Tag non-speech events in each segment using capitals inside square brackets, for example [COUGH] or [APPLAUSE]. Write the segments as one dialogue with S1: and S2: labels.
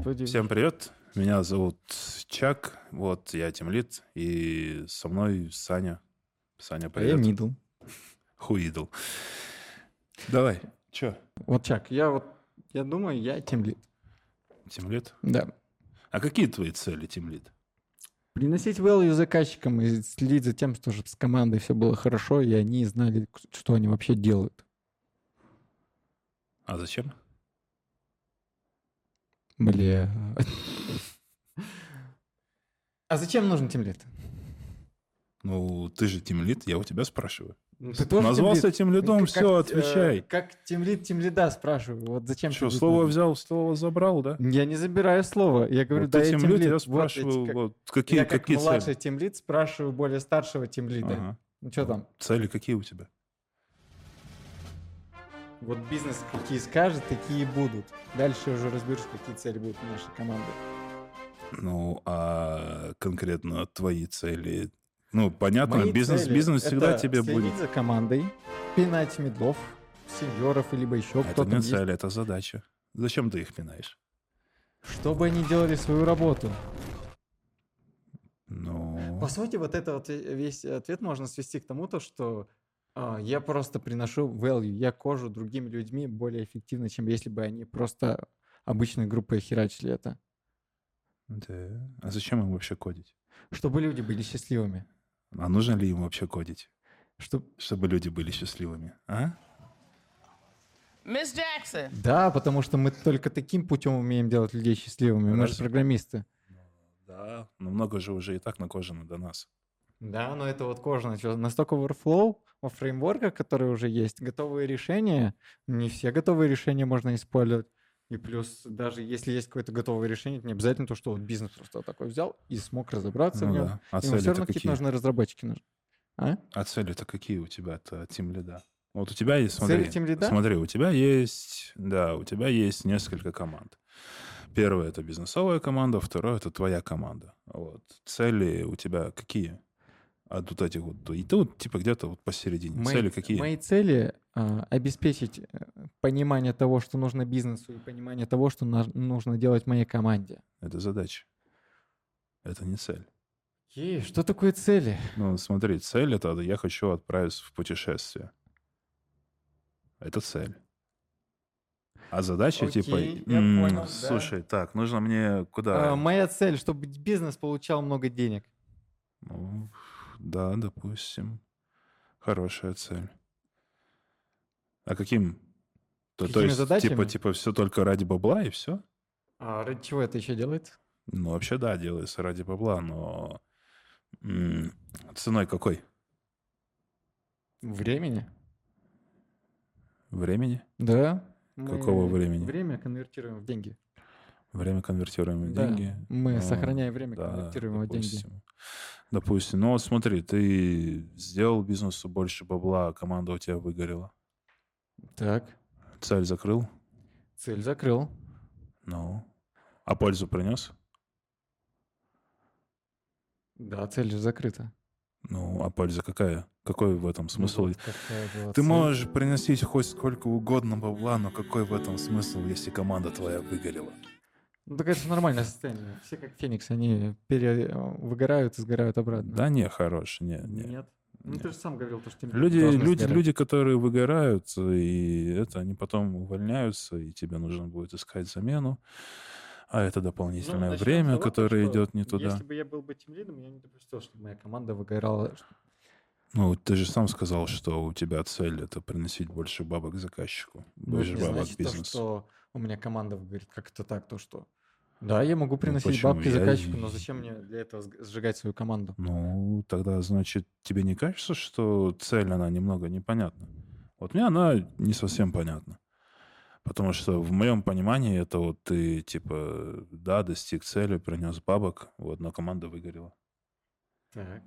S1: Всем привет, меня зовут Чак, вот я тимлид, и со мной Саня. Саня,
S2: А я
S1: привет.
S2: мидл. [LAUGHS]
S1: Хуидл. Давай, чё,
S2: Вот, Чак, я вот, я думаю, я тимлид.
S1: Тимлид?
S2: Да.
S1: А какие твои цели, тимлид?
S2: Приносить value заказчикам и следить за тем, чтобы с командой все было хорошо, и они знали, что они вообще делают.
S1: А зачем?
S2: Бля. А зачем нужен тимлит?
S1: Ну, ты же Тимлит, я у тебя спрашиваю.
S2: Ты тоже
S1: Назвался? Тимлидом,
S2: Как,
S1: все,
S2: э,
S1: отвечай.
S2: как тимлит тимлида спрашиваю. Вот зачем
S1: Что, слово взял, слово забрал, да?
S2: Я не забираю слово. Я говорю,
S1: Вот
S2: да, я
S1: Тимлит,
S2: тимлит.
S1: я
S2: Вот
S1: спрашиваю,
S2: эти как-
S1: вот какие,
S2: я как
S1: какие
S2: младший
S1: цели?
S2: тимлит спрашиваю более старшего тимлида.
S1: Ага.
S2: Ну что там?
S1: Цели какие у тебя?
S2: Вот бизнес какие скажет, такие будут. Дальше уже разберусь, какие цели будут у нашей команды.
S1: Ну, а конкретно твои цели? Ну, понятно,
S2: Мои
S1: бизнес,
S2: цели
S1: бизнес всегда
S2: это
S1: тебе будет.
S2: за командой, пинать медлов, сеньоров, либо еще
S1: Это
S2: кто-то.
S1: не
S2: есть,
S1: цель, это задача. Зачем ты их пинаешь?
S2: Чтобы они делали свою работу.
S1: Ну,
S2: По сути, вот это вот весь ответ можно свести к тому, то, что я просто приношу value, я кожу другими людьми более эффективно, чем если бы они просто обычной группой херачили это.
S1: да. А зачем им вообще кодить?
S2: Чтобы люди были счастливыми.
S1: А нужно ли им вообще кодить,
S2: Чтоб...
S1: чтобы люди были счастливыми? А?
S3: Miss Jackson.
S2: Да, потому что мы только таким путем умеем делать людей счастливыми. Мы же
S1: Разве?
S2: программисты.
S1: Да. Но много же уже и так накожено до нас.
S2: Да, но это вот кожа начала. Настолько workflow во фреймворках, которые уже есть, готовые решения. Не все готовые решения можно использовать. И плюс, даже если есть какое-то готовое решение, это не обязательно то, что вот бизнес просто такой взял и смог разобраться
S1: Ну
S2: в нем.
S1: да. А
S2: Ему все равно какие-то
S1: какие?
S2: нужны разработчики. нужны. А?
S1: А цели-то какие у тебя-то, Тим Лида? Вот у тебя есть, смотри,
S2: Цели Team Lead?
S1: смотри, у тебя есть, да, у тебя есть несколько команд. Первая это бизнесовая команда, вторая это твоя команда. Вот. Цели у тебя какие? От вот этих вот, и ты вот типа где-то вот посередине.
S2: Мои-
S1: Цели какие?
S2: Мои цели а, обеспечить э, понимание того, что нужно бизнесу, и понимание того, что на- нужно делать моей команде.
S1: Это задача. Это не цель.
S2: Ей, что такое цели?
S1: Ну, смотри, цель это я хочу отправиться в путешествие. Это цель. А задача
S2: Окей,
S1: типа,
S2: я понял, да.
S1: слушай, так, нужно мне куда?
S2: А, моя цель, чтобы бизнес получал много денег.
S1: Ну, да, допустим. Хорошая цель. А каким? То, то есть,
S2: задачами?
S1: типа, типа, все только ради бабла и все?
S2: А ради чего это еще делается?
S1: Ну, вообще, да, делается ради бабла, но м, ценой какой?
S2: Времени?
S1: Времени?
S2: Да.
S1: Какого времени?
S2: Время конвертируем в деньги.
S1: Время конвертируем в
S2: Да,
S1: деньги.
S2: мы
S1: А,
S2: сохраняем время,
S1: да,
S2: конвертируем в деньги.
S1: Допустим. Допустим. Ну, вот смотри, ты сделал бизнесу больше бабла, а команда у тебя выгорела.
S2: Так,
S1: Цель закрыл?
S2: цель закрыл.
S1: Ну. А пользу принес?
S2: Да, цель же закрыта.
S1: Ну, а польза какая? Какой в этом смысл?
S2: Ну, вот
S1: Ты
S2: цель.
S1: можешь приносить хоть сколько угодно бабла, но какой в этом смысл, если команда твоя выгорела?
S2: Ну, так это нормальное состояние. Все как Феникс, они пере... выгорают и сгорают обратно.
S1: Да не, хорош, не, не.
S2: Нет. Ну,
S1: Нет.
S2: ты же сам говорил, то, что
S1: Люди, люди,
S2: сгорать.
S1: люди, которые выгорают, и это, они потом увольняются, и тебе нужно будет искать замену. А это
S2: Ну,
S1: дополнительное
S2: с
S1: время,
S2: того,
S1: которое идет не туда.
S2: Если бы я был бы тем лидом, я не допустил, чтобы моя команда выгорала.
S1: Ну, ты же сам сказал, что у тебя цель это приносить больше бабок заказчику,
S2: Ну,
S1: больше
S2: не
S1: бабок
S2: значит то,
S1: бизнесу.
S2: что у меня команда говорит, как это так, то что... Да, я могу приносить
S1: Ну,
S2: бабки
S1: Я-
S2: заказчику, но зачем мне для этого сжигать свою команду?
S1: Ну, тогда, значит, тебе не кажется, что цель, она немного непонятна? Вот мне она не совсем понятна. Потому что в моем понимании это вот ты, типа, да, достиг цели, принес бабок, вот, но команда выгорела.
S2: Так.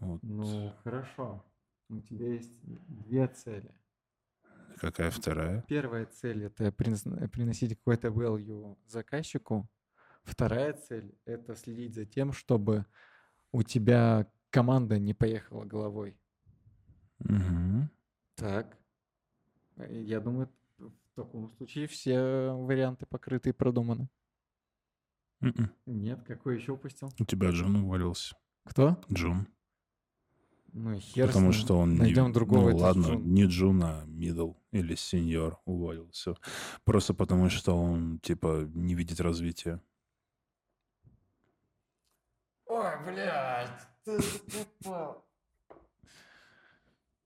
S1: Вот.
S2: Ну, хорошо. У тебя есть две цели.
S1: Какая вторая?
S2: Первая цель — это принос- приносить какой-то value заказчику. Вторая цель — это следить за тем, чтобы у тебя команда не поехала головой.
S1: Мгм.
S2: Так. Я думаю, В таком случае все варианты покрыты и продуманы.
S1: М-м.
S2: Нет, какой еще упустил?
S1: У тебя Джун уволился.
S2: Кто?
S1: Джун.
S2: Ну хер с
S1: Потому
S2: ним.
S1: что он... не-
S2: Найдем другого.
S1: Ну ладно,
S2: Джун.
S1: не Джун, а Мидл или Сеньор уволился. Просто потому что он, типа, не видит развития.
S2: Ой, блядь, ты попал.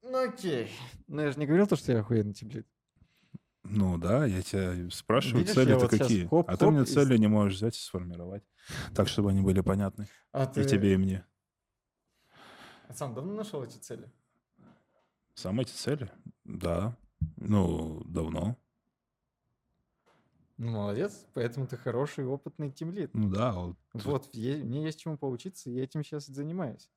S2: Ну окей. Ну я же не говорил то, что я охуенный темплит.
S1: Ну да, я тебя спрашиваю,
S2: Видишь,
S1: цели-то
S2: вот
S1: какие? а ты
S2: хоп-хоп
S1: мне
S2: и с-
S1: цели не можешь взять и сформировать. Так, чтобы они были понятны.
S2: А
S1: И тебе, и мне.
S2: А сам давно нашел эти цели?
S1: Сам эти цели? Да. Ну, давно.
S2: Ну, молодец, поэтому ты хороший, опытный тимлит.
S1: Ну да, вот.
S2: Вот, е- мне есть чему поучиться, и я этим сейчас занимаюсь.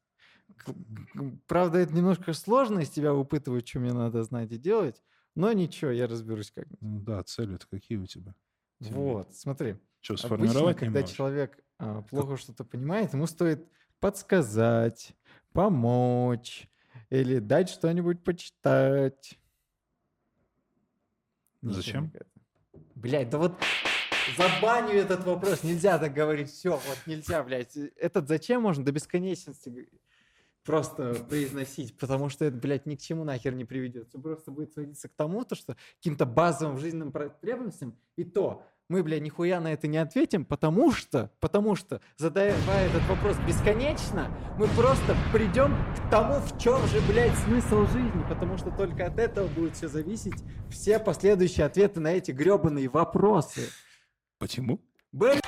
S2: К- к- Правда, это немножко сложно из тебя выпытывать, что мне надо знать и делать, но ничего, я разберусь как-нибудь.
S1: Ну да, цели-то какие у тебя? Тимлит.
S2: Вот, смотри.
S1: Что,
S2: Обычно,
S1: сформировать не
S2: когда
S1: можешь?
S2: человек а, плохо что-то понимает, ему стоит подсказать, помочь или дать что-нибудь почитать.
S1: Зачем?
S2: Блядь, да вот забаню этот вопрос. Нельзя так говорить. Все, вот нельзя, блядь. Этот зачем можно до бесконечности просто произносить, потому что это, блядь, ни к чему нахер не приведет. Все просто будет сводиться к тому, то, что каким-то базовым жизненным потребностям, и то мы, блядь, нихуя на это не ответим, потому что, потому что, задавая этот вопрос бесконечно, мы просто придем к тому, в чем же, блядь, смысл жизни, потому что только от этого будет все зависеть, все последующие ответы на эти гребаные вопросы.
S1: Почему?
S2: Блядь,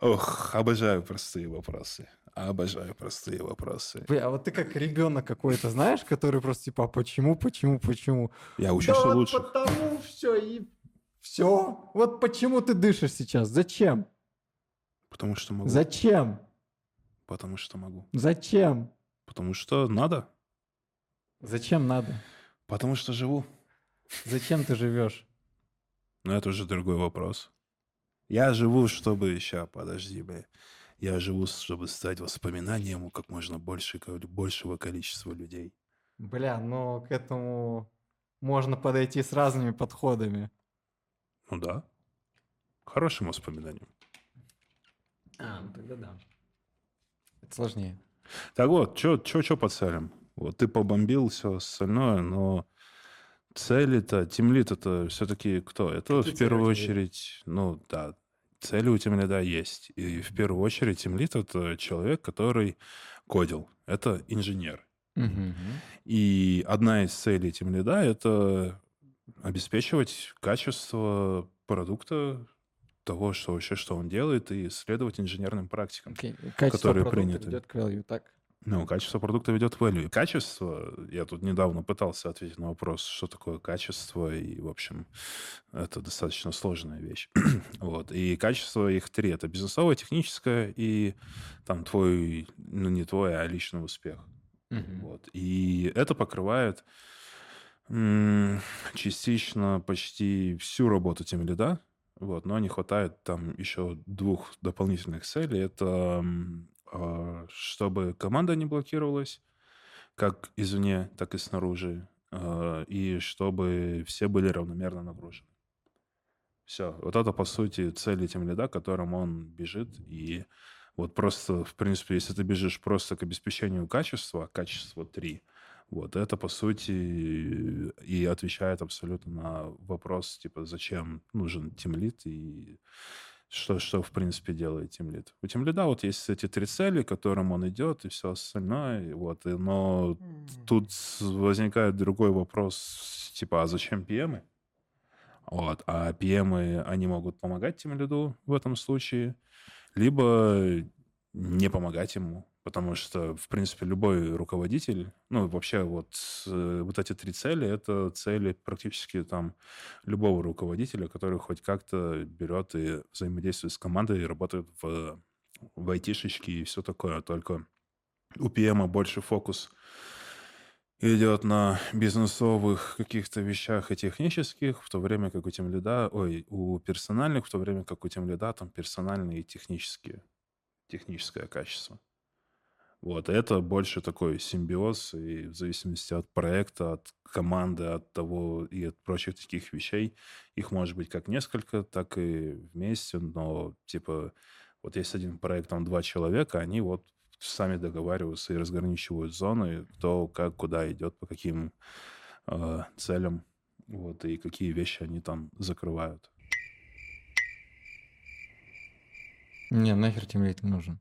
S1: Ох, обожаю простые вопросы. Обожаю простые вопросы.
S2: Бля, а вот ты как ребенок какой-то, знаешь, который просто типа, а почему, почему, почему?
S1: Я учусь
S2: да вот
S1: лучше.
S2: потому все и все. Вот почему ты дышишь сейчас? Зачем?
S1: Потому что могу.
S2: Зачем?
S1: Потому что могу.
S2: Зачем?
S1: Потому что надо.
S2: Зачем надо?
S1: Потому что живу.
S2: Зачем ты живешь?
S1: Но это уже другой вопрос. Я живу, чтобы... Ща, подожди, бля. Я живу, чтобы стать воспоминанием как можно больше, большего количества людей.
S2: Бля, ну к этому можно подойти с разными подходами.
S1: Ну да. Хорошим воспоминанием.
S2: А, ну тогда да. Это сложнее.
S1: Так вот, что чё по целям? Вот ты побомбил все остальное, но цели-то, тимлит это все-таки кто? Это
S2: Какие
S1: в первую очередь, ну да, цели у тимлида есть. И в первую очередь тимлит это человек, который кодил. Это инженер. И одна из целей тимлида это обеспечивать качество продукта того, что вообще, что он делает, и следовать инженерным практикам.
S2: Качество
S1: Которые
S2: продукта
S1: приняты.
S2: ведет к value, так?
S1: Ну, качество продукта ведет к value. Качество, я тут недавно пытался ответить на вопрос, что такое качество, и, в общем, это достаточно сложная вещь. [CLEARS THROAT] вот. И качество их три. Это бизнесовое, техническое и там твой, ну, не твой, а личный успех. Вот. И это покрывает частично почти всю работу тем лида, вот, но не хватает там еще двух дополнительных целей. Это чтобы команда не блокировалась, как извне, так и снаружи, а, и чтобы все были равномерно нагружены. Все. Вот это, по сути, цели тем лида, которым он бежит. И вот просто, в принципе, если ты бежишь просто к обеспечению качества, а качество 3, вот это, по сути, и отвечает абсолютно на вопрос, типа, зачем нужен тимлит и что, что в принципе, делает тимлит. У тимлида вот есть эти три цели, к которым он идет, и все остальное. и Вот, и- но тут возникает другой вопрос, типа, а зачем PM? Вот, а PM, они могут помогать тимлиду в этом случае, либо не помогать ему, потому что, в принципе, любой руководитель, ну, вообще вот, э, вот эти три цели, это цели практически там любого руководителя, который хоть как-то берет и взаимодействует с командой и работает в, в айтишечке и все такое. Только у PM больше фокус идет на бизнесовых каких-то вещах и технических, в то время как у тем лида, ой, у персональных, в то время как у тем лида там персональные и технические, техническое качество. Вот, это больше такой симбиоз, и в зависимости от проекта, от команды, от того и от прочих таких вещей, их может быть как несколько, так и вместе, но типа вот есть один проект, там два человека, они вот сами договариваются и разграничивают зоны, кто как куда идет, по каким э, целям, вот, и какие вещи они там закрывают.
S2: Не, нахер тимлид не нужен.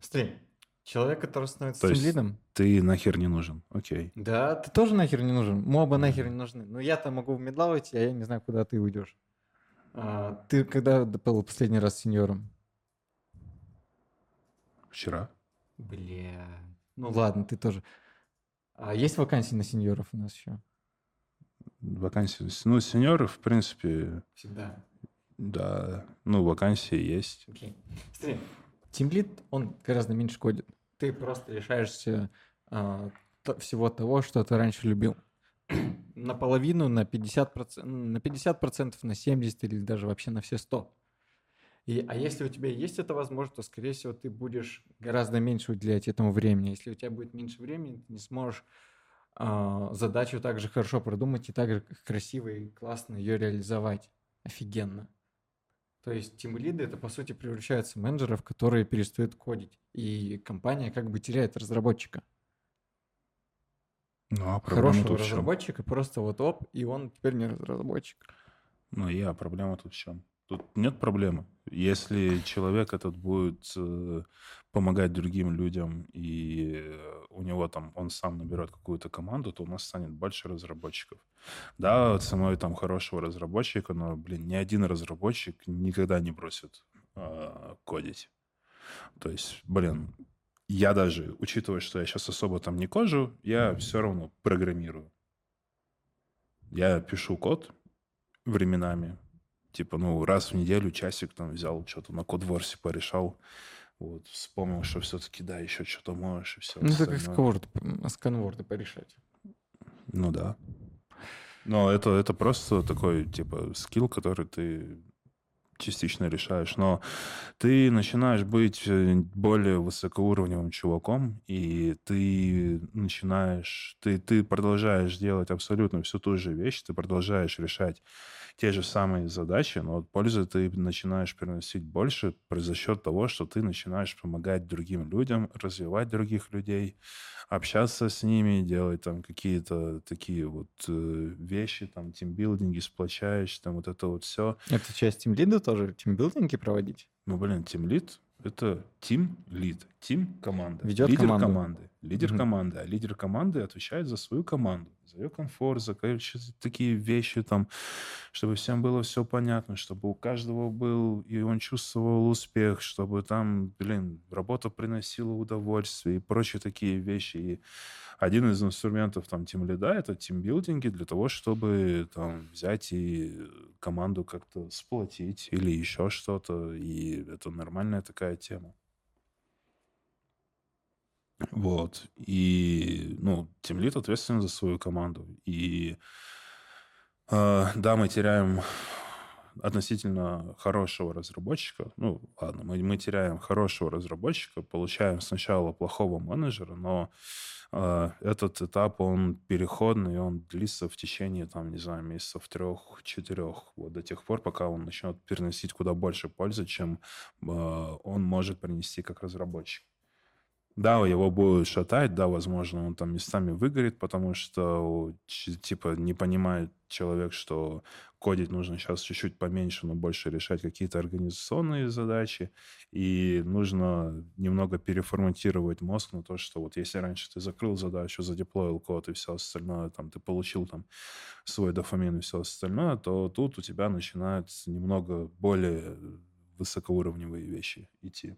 S2: Смотри, человек, который становится
S1: То
S2: тимлидом,
S1: Ты нахер не нужен, окей.
S2: да, ты тоже нахер не нужен. Моба нахер не нужны. Но я-то могу в медла уйти, а я не знаю, куда ты уйдешь. А, ты когда был последний раз сеньором?
S1: Вчера.
S2: Бля. Ну ладно, ты тоже. А есть вакансии на сеньоров у нас еще?
S1: Вакансии. Ну, сеньоры, в принципе,
S2: Всегда.
S1: да, ну, вакансии есть.
S2: Окей. Смотри, тимлид, он гораздо меньше. Ты просто лишаешься а, то- всего того, что ты раньше любил. [CLEARS THROAT] Наполовину, на 50%, ну, на 50%, на 70% или даже вообще на все 100%. И, а если у тебя есть эта возможность, то, скорее всего, ты будешь гораздо меньше уделять этому времени. Если у тебя будет меньше времени, ты не сможешь а, задачу так же хорошо продумать и так же красиво и классно ее реализовать. Офигенно. То есть тимлиды это по сути превращаются в менеджеров, которые перестают кодить. И компания как бы теряет разработчика.
S1: Ну, а проблема
S2: Хорошего
S1: тут в чем?
S2: разработчика просто вот оп, и он теперь не разработчик.
S1: Ну, я, проблема тут в чем? Тут нет проблемы. Если человек этот будет э, помогать другим людям, и э, у него там, он сам наберет какую-то команду, то у нас станет больше разработчиков. Да, ценой там хорошего разработчика, но, блин, ни один разработчик никогда не бросит э, кодить. То есть, блин, я даже, учитывая, что я сейчас особо там не кожу, я все равно программирую. Я пишу код временами, типа, ну, раз в неделю часик там взял, что-то на кодворсе порешал, вот, вспомнил, что все-таки, да, еще что-то можешь, и все
S2: Ну, это как сковорд, сканворды порешать.
S1: Ну, да. Но это, это просто такой, типа, скилл, который ты частично решаешь. Но ты начинаешь быть э, более высокоуровневым чуваком, и ты начинаешь, ты, ты продолжаешь делать абсолютно всю ту же вещь, ты продолжаешь решать те же самые задачи, но вот пользы ты начинаешь приносить больше за счет того, что ты начинаешь помогать другим людям, развивать других людей, общаться с ними, делать там какие-то такие вот э, вещи, там, тимбилдинги, сплочаешь, там вот это вот все.
S2: Это часть тимлида тоже, тимбилдинги проводить?
S1: Ну, блин, тимлид — это тим лид, тим команда.
S2: Ведет
S1: лидер
S2: команду.
S1: команды. Лидер
S2: Мгм.
S1: команды. А лидер команды отвечает за свою команду, за ее комфорт, за короче, такие вещи там, чтобы всем было все понятно, чтобы у каждого был, и он чувствовал успех, чтобы там, блин, работа приносила удовольствие и прочие такие вещи. И один из инструментов там тим лида это тимбилдинги для того, чтобы там взять и команду как-то сплотить или еще что-то. И это нормальная такая тема. Вот. И, ну, тимлид ответственен за свою команду. И э, да, мы теряем относительно хорошего разработчика. Ну, ладно, мы, мы теряем хорошего разработчика, получаем сначала плохого менеджера, но э, этот этап, он переходный, он длится в течение, там, не знаю, месяцев трех-четырех, вот до тех пор, пока он начнет переносить куда больше пользы, чем э, он может принести как разработчик. Да, его будут шатать, да, возможно, он там местами выгорит, потому что, типа, не понимает человек, что кодить нужно сейчас чуть-чуть поменьше, но больше решать какие-то организационные задачи, и нужно немного переформатировать мозг на то, что вот если раньше ты закрыл задачу, задеплоил код и все остальное, там, ты получил там свой дофамин и все остальное, то тут у тебя начинают немного более высокоуровневые вещи идти.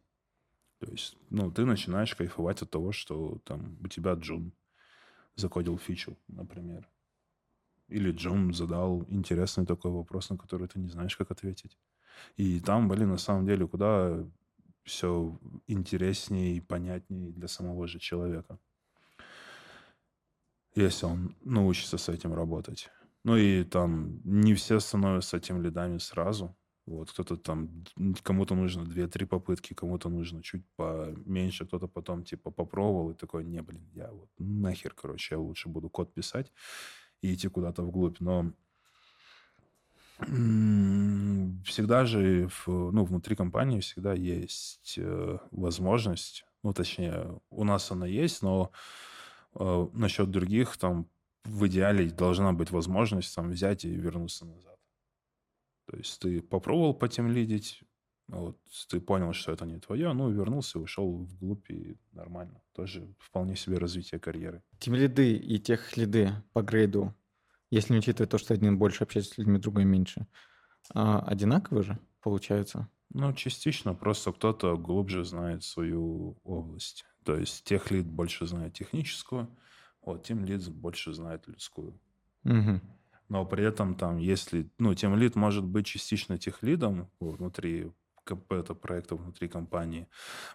S1: То есть, ну, ты начинаешь кайфовать от того, что там у тебя Джун закодил фичу, например. Или Джун задал интересный такой вопрос, на который ты не знаешь, как ответить. И там, блин, на самом деле, куда все интереснее и понятнее для самого же человека. Если он научится с этим работать. Ну и там не все становятся тем лидами сразу. Вот, кто-то там, кому-то нужно 2-3 попытки, кому-то нужно чуть поменьше, кто-то потом типа попробовал и такой, не, блин, я вот нахер, короче, я лучше буду код писать и идти куда-то вглубь. Но всегда же в, ну, внутри компании всегда есть э, возможность, ну, точнее, у нас она есть, но э, насчет других там в идеале должна быть возможность там взять и вернуться назад. То есть ты попробовал по тем лидить, вот, ты понял, что это не твое, ну, вернулся, ушел вглубь, и нормально. Тоже вполне себе развитие карьеры.
S2: Тем лиды и тех лиды по грейду, если не учитывать то, что один больше общается с людьми, другой меньше, а, одинаковые же получаются?
S1: Ну, частично, просто кто-то глубже знает свою область. То есть тех лид больше знает техническую, вот, тем лид больше знает людскую.
S2: Угу
S1: но при этом там, если, ну, тем лид может быть частично тех лидом внутри это проекта внутри компании.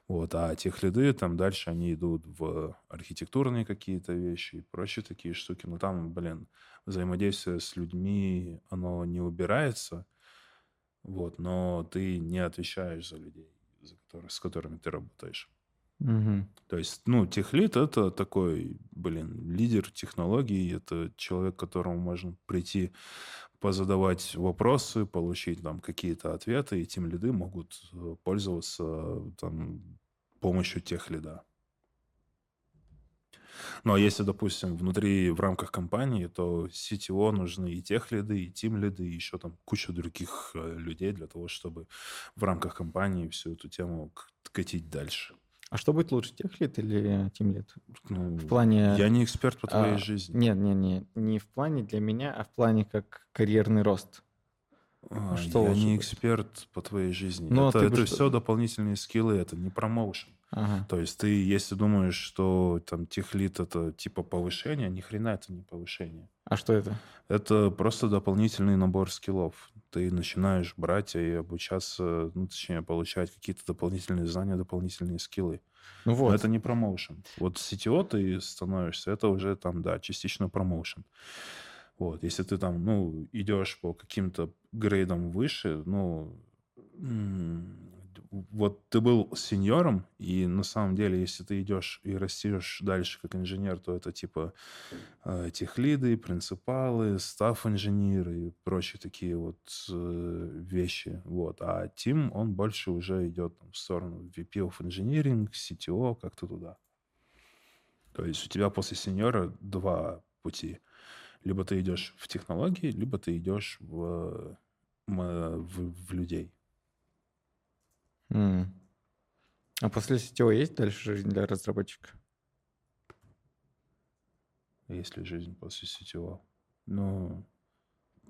S1: Вот. А тех лиды там дальше они идут в архитектурные какие-то вещи и прочие такие штуки. Но там, блин, взаимодействие с людьми, оно не убирается. Вот, но ты не отвечаешь за людей, за которых, с которыми ты работаешь.
S2: Угу.
S1: То есть, ну, техлит — это такой, блин, лидер технологий, это человек, которому можно прийти, позадавать вопросы, получить там какие-то ответы, и тем лиды могут э, пользоваться там помощью тех лида. А если, допустим, внутри, в рамках компании, то CTO нужны и тех лиды, и тим лиды, и еще там куча других э, людей для того, чтобы в рамках компании всю эту тему катить дальше.
S2: А что будет лучше, техлит или тимлит?
S1: Ну,
S2: В плане...
S1: Я не эксперт по твоей
S2: а,
S1: жизни.
S2: Нет, нет, нет. Не в плане для меня, а в плане как карьерный рост.
S1: А,
S2: что
S1: я не
S2: будет?
S1: эксперт по твоей жизни.
S2: Ну, а
S1: это это
S2: что-
S1: все дополнительные скиллы, это не промоушен.
S2: Ага.
S1: То есть ты, если думаешь, что там техлит это типа повышение, ни хрена это не повышение.
S2: А что это?
S1: Это просто дополнительный набор скиллов. Ты начинаешь брать и обучаться, ну, точнее, получать какие-то дополнительные знания, дополнительные скиллы.
S2: Ну
S1: Но
S2: вот.
S1: это не промоушен. Вот CTO ты становишься, это уже там, да, частично промоушен. Вот, если ты там, ну, идешь по каким-то грейдам выше, ну, вот ты был сеньором, и на самом деле, если ты идешь и растешь дальше как инженер, то это типа э, техлиды, принципалы, стаф-инженеры и прочие такие вот э, вещи. Вот. А Тим, он больше уже идет там, в сторону VP of Engineering, CTO, как-то туда. То есть у тебя после сеньора два пути. Либо ты идешь в технологии, либо ты идешь в, в, в людей.
S2: М. А после сетевой есть дальше жизнь для разработчика?
S1: Есть ли жизнь после CTO? Ну,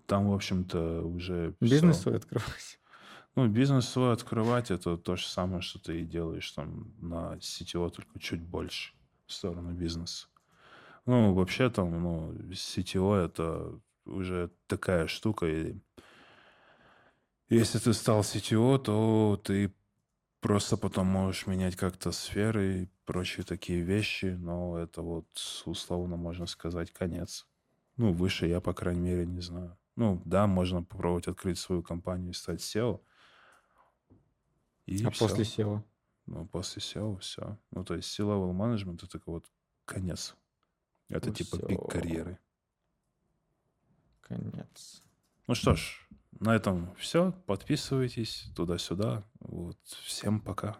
S1: там, в общем-то, уже.
S2: Бизнес свой открывать? [LAUGHS]
S1: Ну, бизнес свой открывать это то же самое, что ты и делаешь там на CTO, только чуть больше в сторону бизнеса. Ну, вообще там, ну, CTO это уже такая штука. И если ты стал CTO, то ты просто потом можешь менять как-то сферы и прочие такие вещи, но это вот условно можно сказать конец. Ну, выше я, по крайней мере, не знаю. Ну, да, можно попробовать открыть свою компанию и стать SEO. И
S2: А
S1: всё.
S2: после SEO?
S1: Ну, после SEO все. Ну, то есть C-level management это вот конец. Это
S2: Ну,
S1: типа
S2: всё.
S1: пик карьеры.
S2: Конец.
S1: Ну что ж, на этом все. Подписывайтесь туда-сюда. Вот. Всем пока.